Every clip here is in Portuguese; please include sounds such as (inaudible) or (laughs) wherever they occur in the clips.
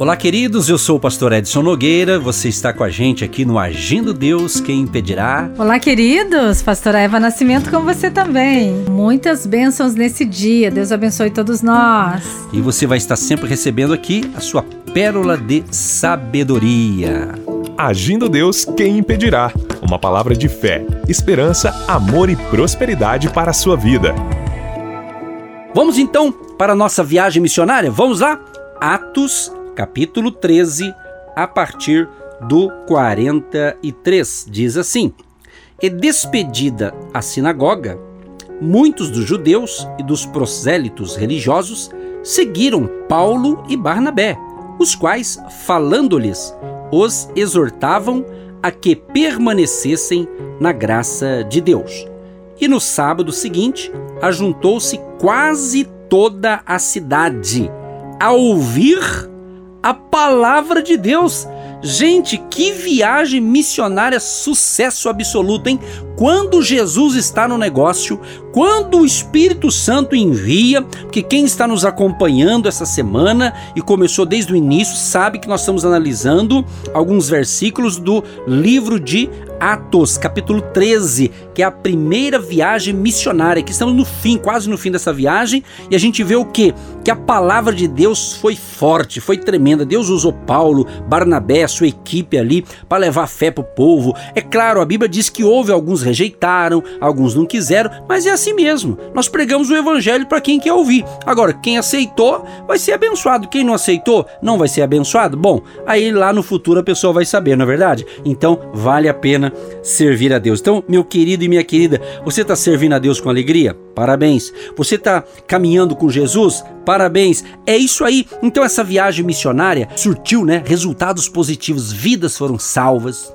Olá, queridos. Eu sou o pastor Edson Nogueira. Você está com a gente aqui no Agindo Deus, quem impedirá? Olá, queridos. Pastora Eva Nascimento com você também. Muitas bênçãos nesse dia. Deus abençoe todos nós. E você vai estar sempre recebendo aqui a sua pérola de sabedoria. Agindo Deus, quem impedirá? Uma palavra de fé, esperança, amor e prosperidade para a sua vida. Vamos então para a nossa viagem missionária? Vamos lá? Atos capítulo 13, a partir do 43. Diz assim: E despedida a sinagoga, muitos dos judeus e dos prosélitos religiosos seguiram Paulo e Barnabé, os quais, falando-lhes, os exortavam a que permanecessem na graça de Deus. E no sábado seguinte, ajuntou-se quase toda a cidade a ouvir palavra de Deus. Gente, que viagem missionária sucesso absoluto, hein? Quando Jesus está no negócio, quando o Espírito Santo envia, que quem está nos acompanhando essa semana e começou desde o início, sabe que nós estamos analisando alguns versículos do livro de Atos, capítulo 13, que é a primeira viagem missionária, que estamos no fim, quase no fim dessa viagem, e a gente vê o quê? Que a palavra de Deus foi forte, foi tremenda. Deus usou Paulo, Barnabé, a sua equipe ali para levar fé para o povo. É claro, a Bíblia diz que houve alguns rejeitaram, alguns não quiseram, mas é assim mesmo. Nós pregamos o evangelho para quem quer ouvir. Agora, quem aceitou vai ser abençoado, quem não aceitou não vai ser abençoado. Bom, aí lá no futuro a pessoa vai saber, não é verdade? Então, vale a pena servir a Deus. Então, meu querido e minha querida, você está servindo a Deus com alegria? Parabéns. Você está caminhando com Jesus? Parabéns. É isso aí. Então, essa viagem missionária surtiu né, resultados positivos. Vidas foram salvas,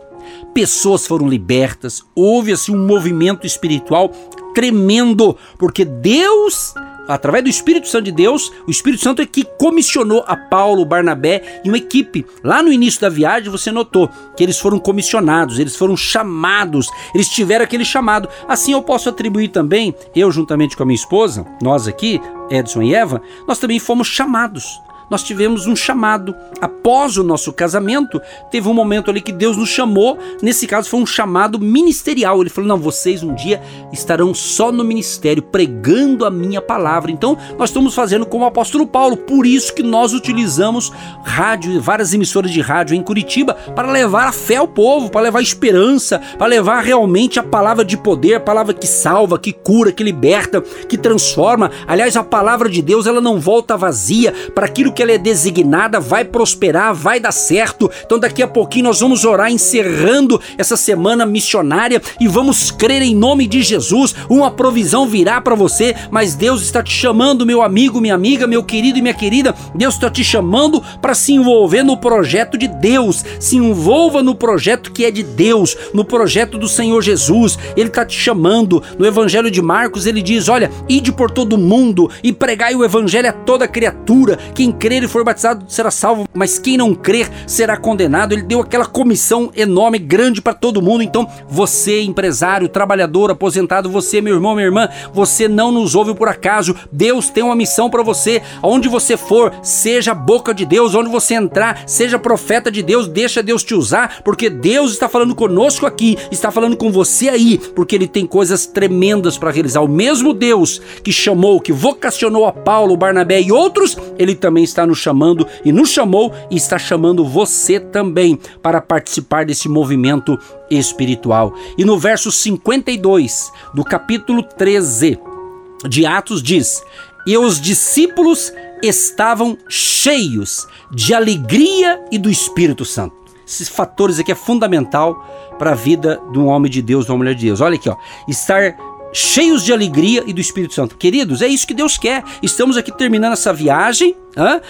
pessoas foram libertas, houve assim um movimento espiritual tremendo, porque Deus através do Espírito Santo de Deus, o Espírito Santo é que comissionou a Paulo, Barnabé e uma equipe. Lá no início da viagem você notou que eles foram comissionados, eles foram chamados, eles tiveram aquele chamado. Assim eu posso atribuir também, eu juntamente com a minha esposa, nós aqui, Edson e Eva, nós também fomos chamados nós tivemos um chamado. Após o nosso casamento, teve um momento ali que Deus nos chamou. Nesse caso, foi um chamado ministerial. Ele falou: Não, vocês um dia estarão só no ministério, pregando a minha palavra. Então, nós estamos fazendo como o apóstolo Paulo. Por isso que nós utilizamos rádio, várias emissoras de rádio em Curitiba, para levar a fé ao povo, para levar esperança, para levar realmente a palavra de poder, a palavra que salva, que cura, que liberta, que transforma. Aliás, a palavra de Deus, ela não volta vazia para aquilo que ela é designada vai prosperar, vai dar certo. Então daqui a pouquinho nós vamos orar encerrando essa semana missionária e vamos crer em nome de Jesus. Uma provisão virá para você, mas Deus está te chamando, meu amigo, minha amiga, meu querido e minha querida. Deus está te chamando para se envolver no projeto de Deus. Se envolva no projeto que é de Deus, no projeto do Senhor Jesus. Ele está te chamando. No Evangelho de Marcos ele diz: "Olha, ide por todo mundo e pregai o evangelho a toda criatura. Quem crer e for batizado será salvo, mas quem não crer será condenado. Ele deu aquela comissão enorme, grande para todo mundo. Então, você, empresário, trabalhador, aposentado, você, meu irmão, minha irmã, você não nos ouve por acaso. Deus tem uma missão para você. Onde você for, seja boca de Deus. Onde você entrar, seja profeta de Deus. Deixa Deus te usar, porque Deus está falando conosco aqui, está falando com você aí, porque Ele tem coisas tremendas para realizar. O mesmo Deus que chamou, que vocacionou a Paulo, Barnabé e outros, Ele também está está nos chamando e nos chamou e está chamando você também para participar desse movimento espiritual. E no verso 52 do capítulo 13 de Atos diz: E os discípulos estavam cheios de alegria e do Espírito Santo. Esses fatores aqui é fundamental para a vida de um homem de Deus, de uma mulher de Deus. Olha aqui, ó, estar cheios de alegria e do Espírito Santo. Queridos, é isso que Deus quer. Estamos aqui terminando essa viagem hã?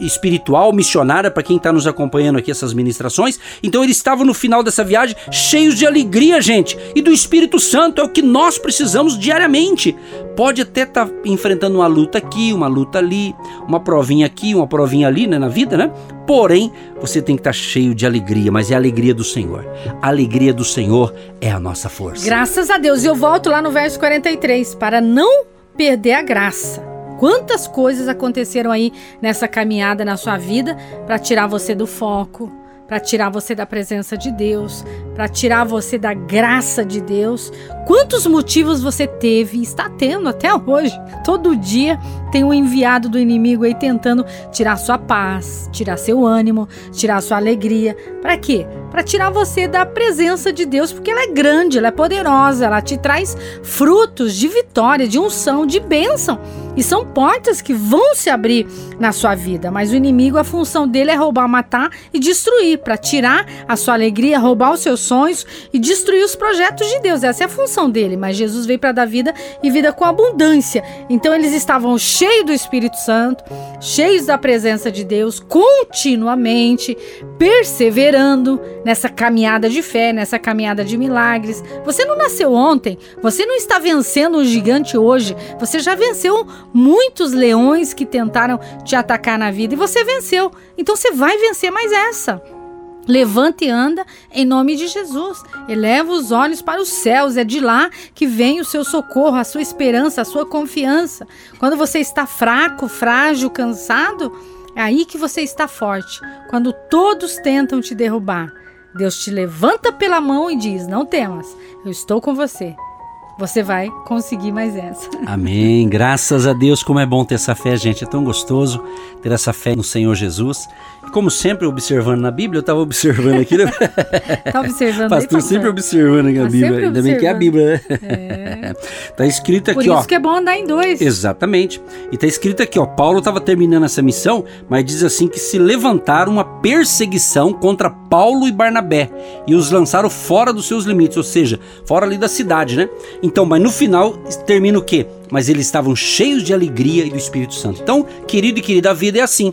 espiritual, missionária, para quem está nos acompanhando aqui, essas ministrações. Então eles estavam no final dessa viagem cheios de alegria, gente, e do Espírito Santo, é o que nós precisamos diariamente. Pode até estar tá enfrentando uma luta aqui, uma luta ali, uma provinha aqui, uma provinha ali, né, na vida, né? Porém, você tem que estar tá cheio de alegria, mas é a alegria do Senhor. A alegria do Senhor é a nossa força. Graças a Deus. E eu volto lá no verso 43, para não perder a graça Quantas coisas aconteceram aí nessa caminhada na sua vida para tirar você do foco, para tirar você da presença de Deus, para tirar você da graça de Deus. Quantos motivos você teve e está tendo até hoje? Todo dia tem um enviado do inimigo aí tentando tirar sua paz, tirar seu ânimo, tirar sua alegria. Para quê? Para tirar você da presença de Deus, porque ela é grande, ela é poderosa, ela te traz frutos de vitória, de unção, de bênção. E são portas que vão se abrir na sua vida, mas o inimigo, a função dele é roubar, matar e destruir, para tirar a sua alegria, roubar os seus sonhos e destruir os projetos de Deus. Essa é a função dele, mas Jesus veio para dar vida e vida com abundância. Então eles estavam cheios do Espírito Santo, cheios da presença de Deus, continuamente perseverando nessa caminhada de fé, nessa caminhada de milagres. Você não nasceu ontem, você não está vencendo um gigante hoje, você já venceu muitos leões que tentaram te atacar na vida e você venceu. Então você vai vencer mais essa. Levanta e anda em nome de Jesus. Eleva os olhos para os céus. É de lá que vem o seu socorro, a sua esperança, a sua confiança. Quando você está fraco, frágil, cansado, é aí que você está forte. Quando todos tentam te derrubar, Deus te levanta pela mão e diz: Não temas, eu estou com você você vai conseguir mais essa. (laughs) Amém. Graças a Deus, como é bom ter essa fé, gente. É tão gostoso ter essa fé no Senhor Jesus. E como sempre, observando na Bíblia, eu estava observando aqui. Né? (laughs) tá observando Pastor aí, sempre observando aqui a tá Bíblia. Ainda bem que é a Bíblia, né? É. (laughs) tá escrito aqui, ó. Por isso que é bom andar em dois. Exatamente. E tá escrito aqui, ó. Paulo estava terminando essa missão, mas diz assim que se levantaram uma perseguição contra Paulo e Barnabé e os lançaram fora dos seus limites, ou seja, fora ali da cidade, né? Então, mas no final termina o quê? Mas eles estavam cheios de alegria e do Espírito Santo. Então, querido e querida, a vida é assim.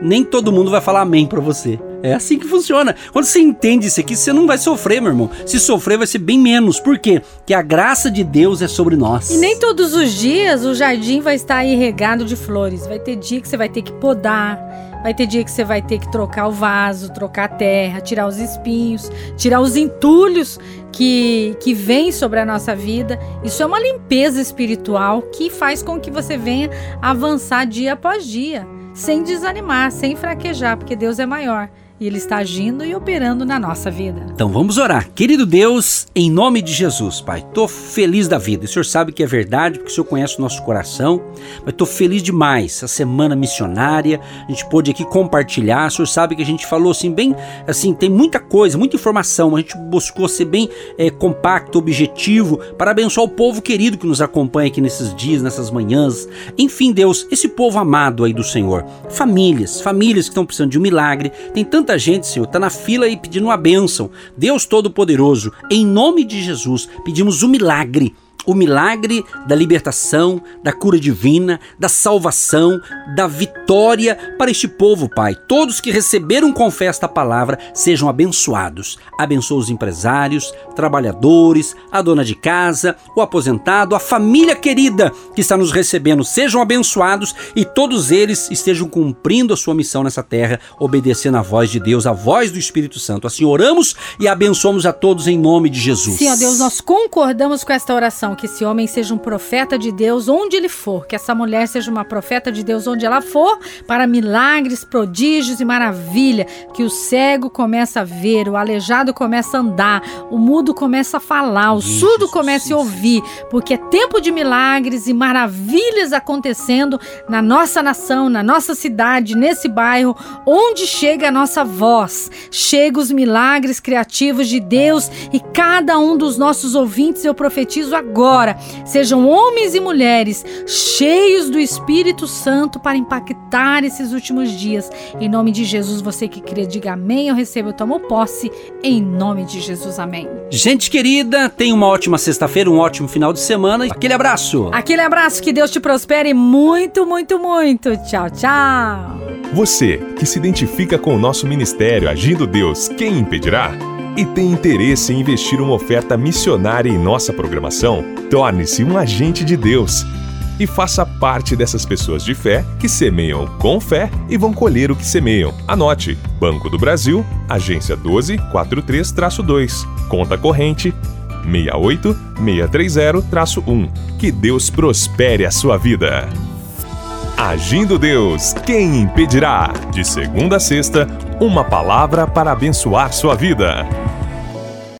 Nem todo mundo vai falar amém para você. É assim que funciona. Quando você entende isso aqui, você não vai sofrer, meu irmão. Se sofrer, vai ser bem menos. Por quê? Porque a graça de Deus é sobre nós. E nem todos os dias o jardim vai estar irrigado de flores. Vai ter dia que você vai ter que podar. Vai ter dia que você vai ter que trocar o vaso, trocar a terra, tirar os espinhos, tirar os entulhos que, que vem sobre a nossa vida. Isso é uma limpeza espiritual que faz com que você venha avançar dia após dia, sem desanimar, sem fraquejar, porque Deus é maior e Ele está agindo e operando na nossa vida. Então vamos orar. Querido Deus, em nome de Jesus, Pai, estou feliz da vida. O Senhor sabe que é verdade, porque o Senhor conhece o nosso coração, mas estou feliz demais. Essa semana missionária, a gente pôde aqui compartilhar. O Senhor sabe que a gente falou assim, bem, assim, tem muita coisa, muita informação. A gente buscou ser bem é, compacto, objetivo, para abençoar o povo querido que nos acompanha aqui nesses dias, nessas manhãs. Enfim, Deus, esse povo amado aí do Senhor, famílias, famílias que estão precisando de um milagre, tem tanta Muita gente, Senhor, está na fila e pedindo uma bênção. Deus Todo-Poderoso, em nome de Jesus, pedimos um milagre o milagre da libertação, da cura divina, da salvação, da vitória para este povo, Pai. Todos que receberam com fé esta palavra sejam abençoados. Abençoa os empresários, trabalhadores, a dona de casa, o aposentado, a família querida que está nos recebendo. Sejam abençoados e todos eles estejam cumprindo a sua missão nessa terra, obedecendo a voz de Deus, a voz do Espírito Santo. Assim oramos e abençoamos a todos em nome de Jesus. Sim, ó Deus, nós concordamos com esta oração que esse homem seja um profeta de Deus onde ele for, que essa mulher seja uma profeta de Deus onde ela for, para milagres, prodígios e maravilha, que o cego começa a ver, o aleijado começa a andar, o mudo começa a falar, o surdo começa a ouvir, porque é tempo de milagres e maravilhas acontecendo na nossa nação, na nossa cidade, nesse bairro, onde chega a nossa voz, chega os milagres criativos de Deus e cada um dos nossos ouvintes eu profetizo agora agora sejam homens e mulheres cheios do Espírito Santo para impactar esses últimos dias. Em nome de Jesus, você que crê, diga amém. Eu recebo, eu tomo posse. Em nome de Jesus, amém. Gente querida, tenha uma ótima sexta-feira, um ótimo final de semana. Aquele abraço. Aquele abraço, que Deus te prospere muito, muito, muito. Tchau, tchau. Você que se identifica com o nosso ministério Agindo Deus, quem impedirá? E tem interesse em investir uma oferta missionária em nossa programação, torne-se um agente de Deus e faça parte dessas pessoas de fé que semeiam com fé e vão colher o que semeiam. Anote: Banco do Brasil, agência 1243-2, conta corrente 68630-1. Que Deus prospere a sua vida. Agindo Deus, quem impedirá? De segunda a sexta, uma palavra para abençoar sua vida.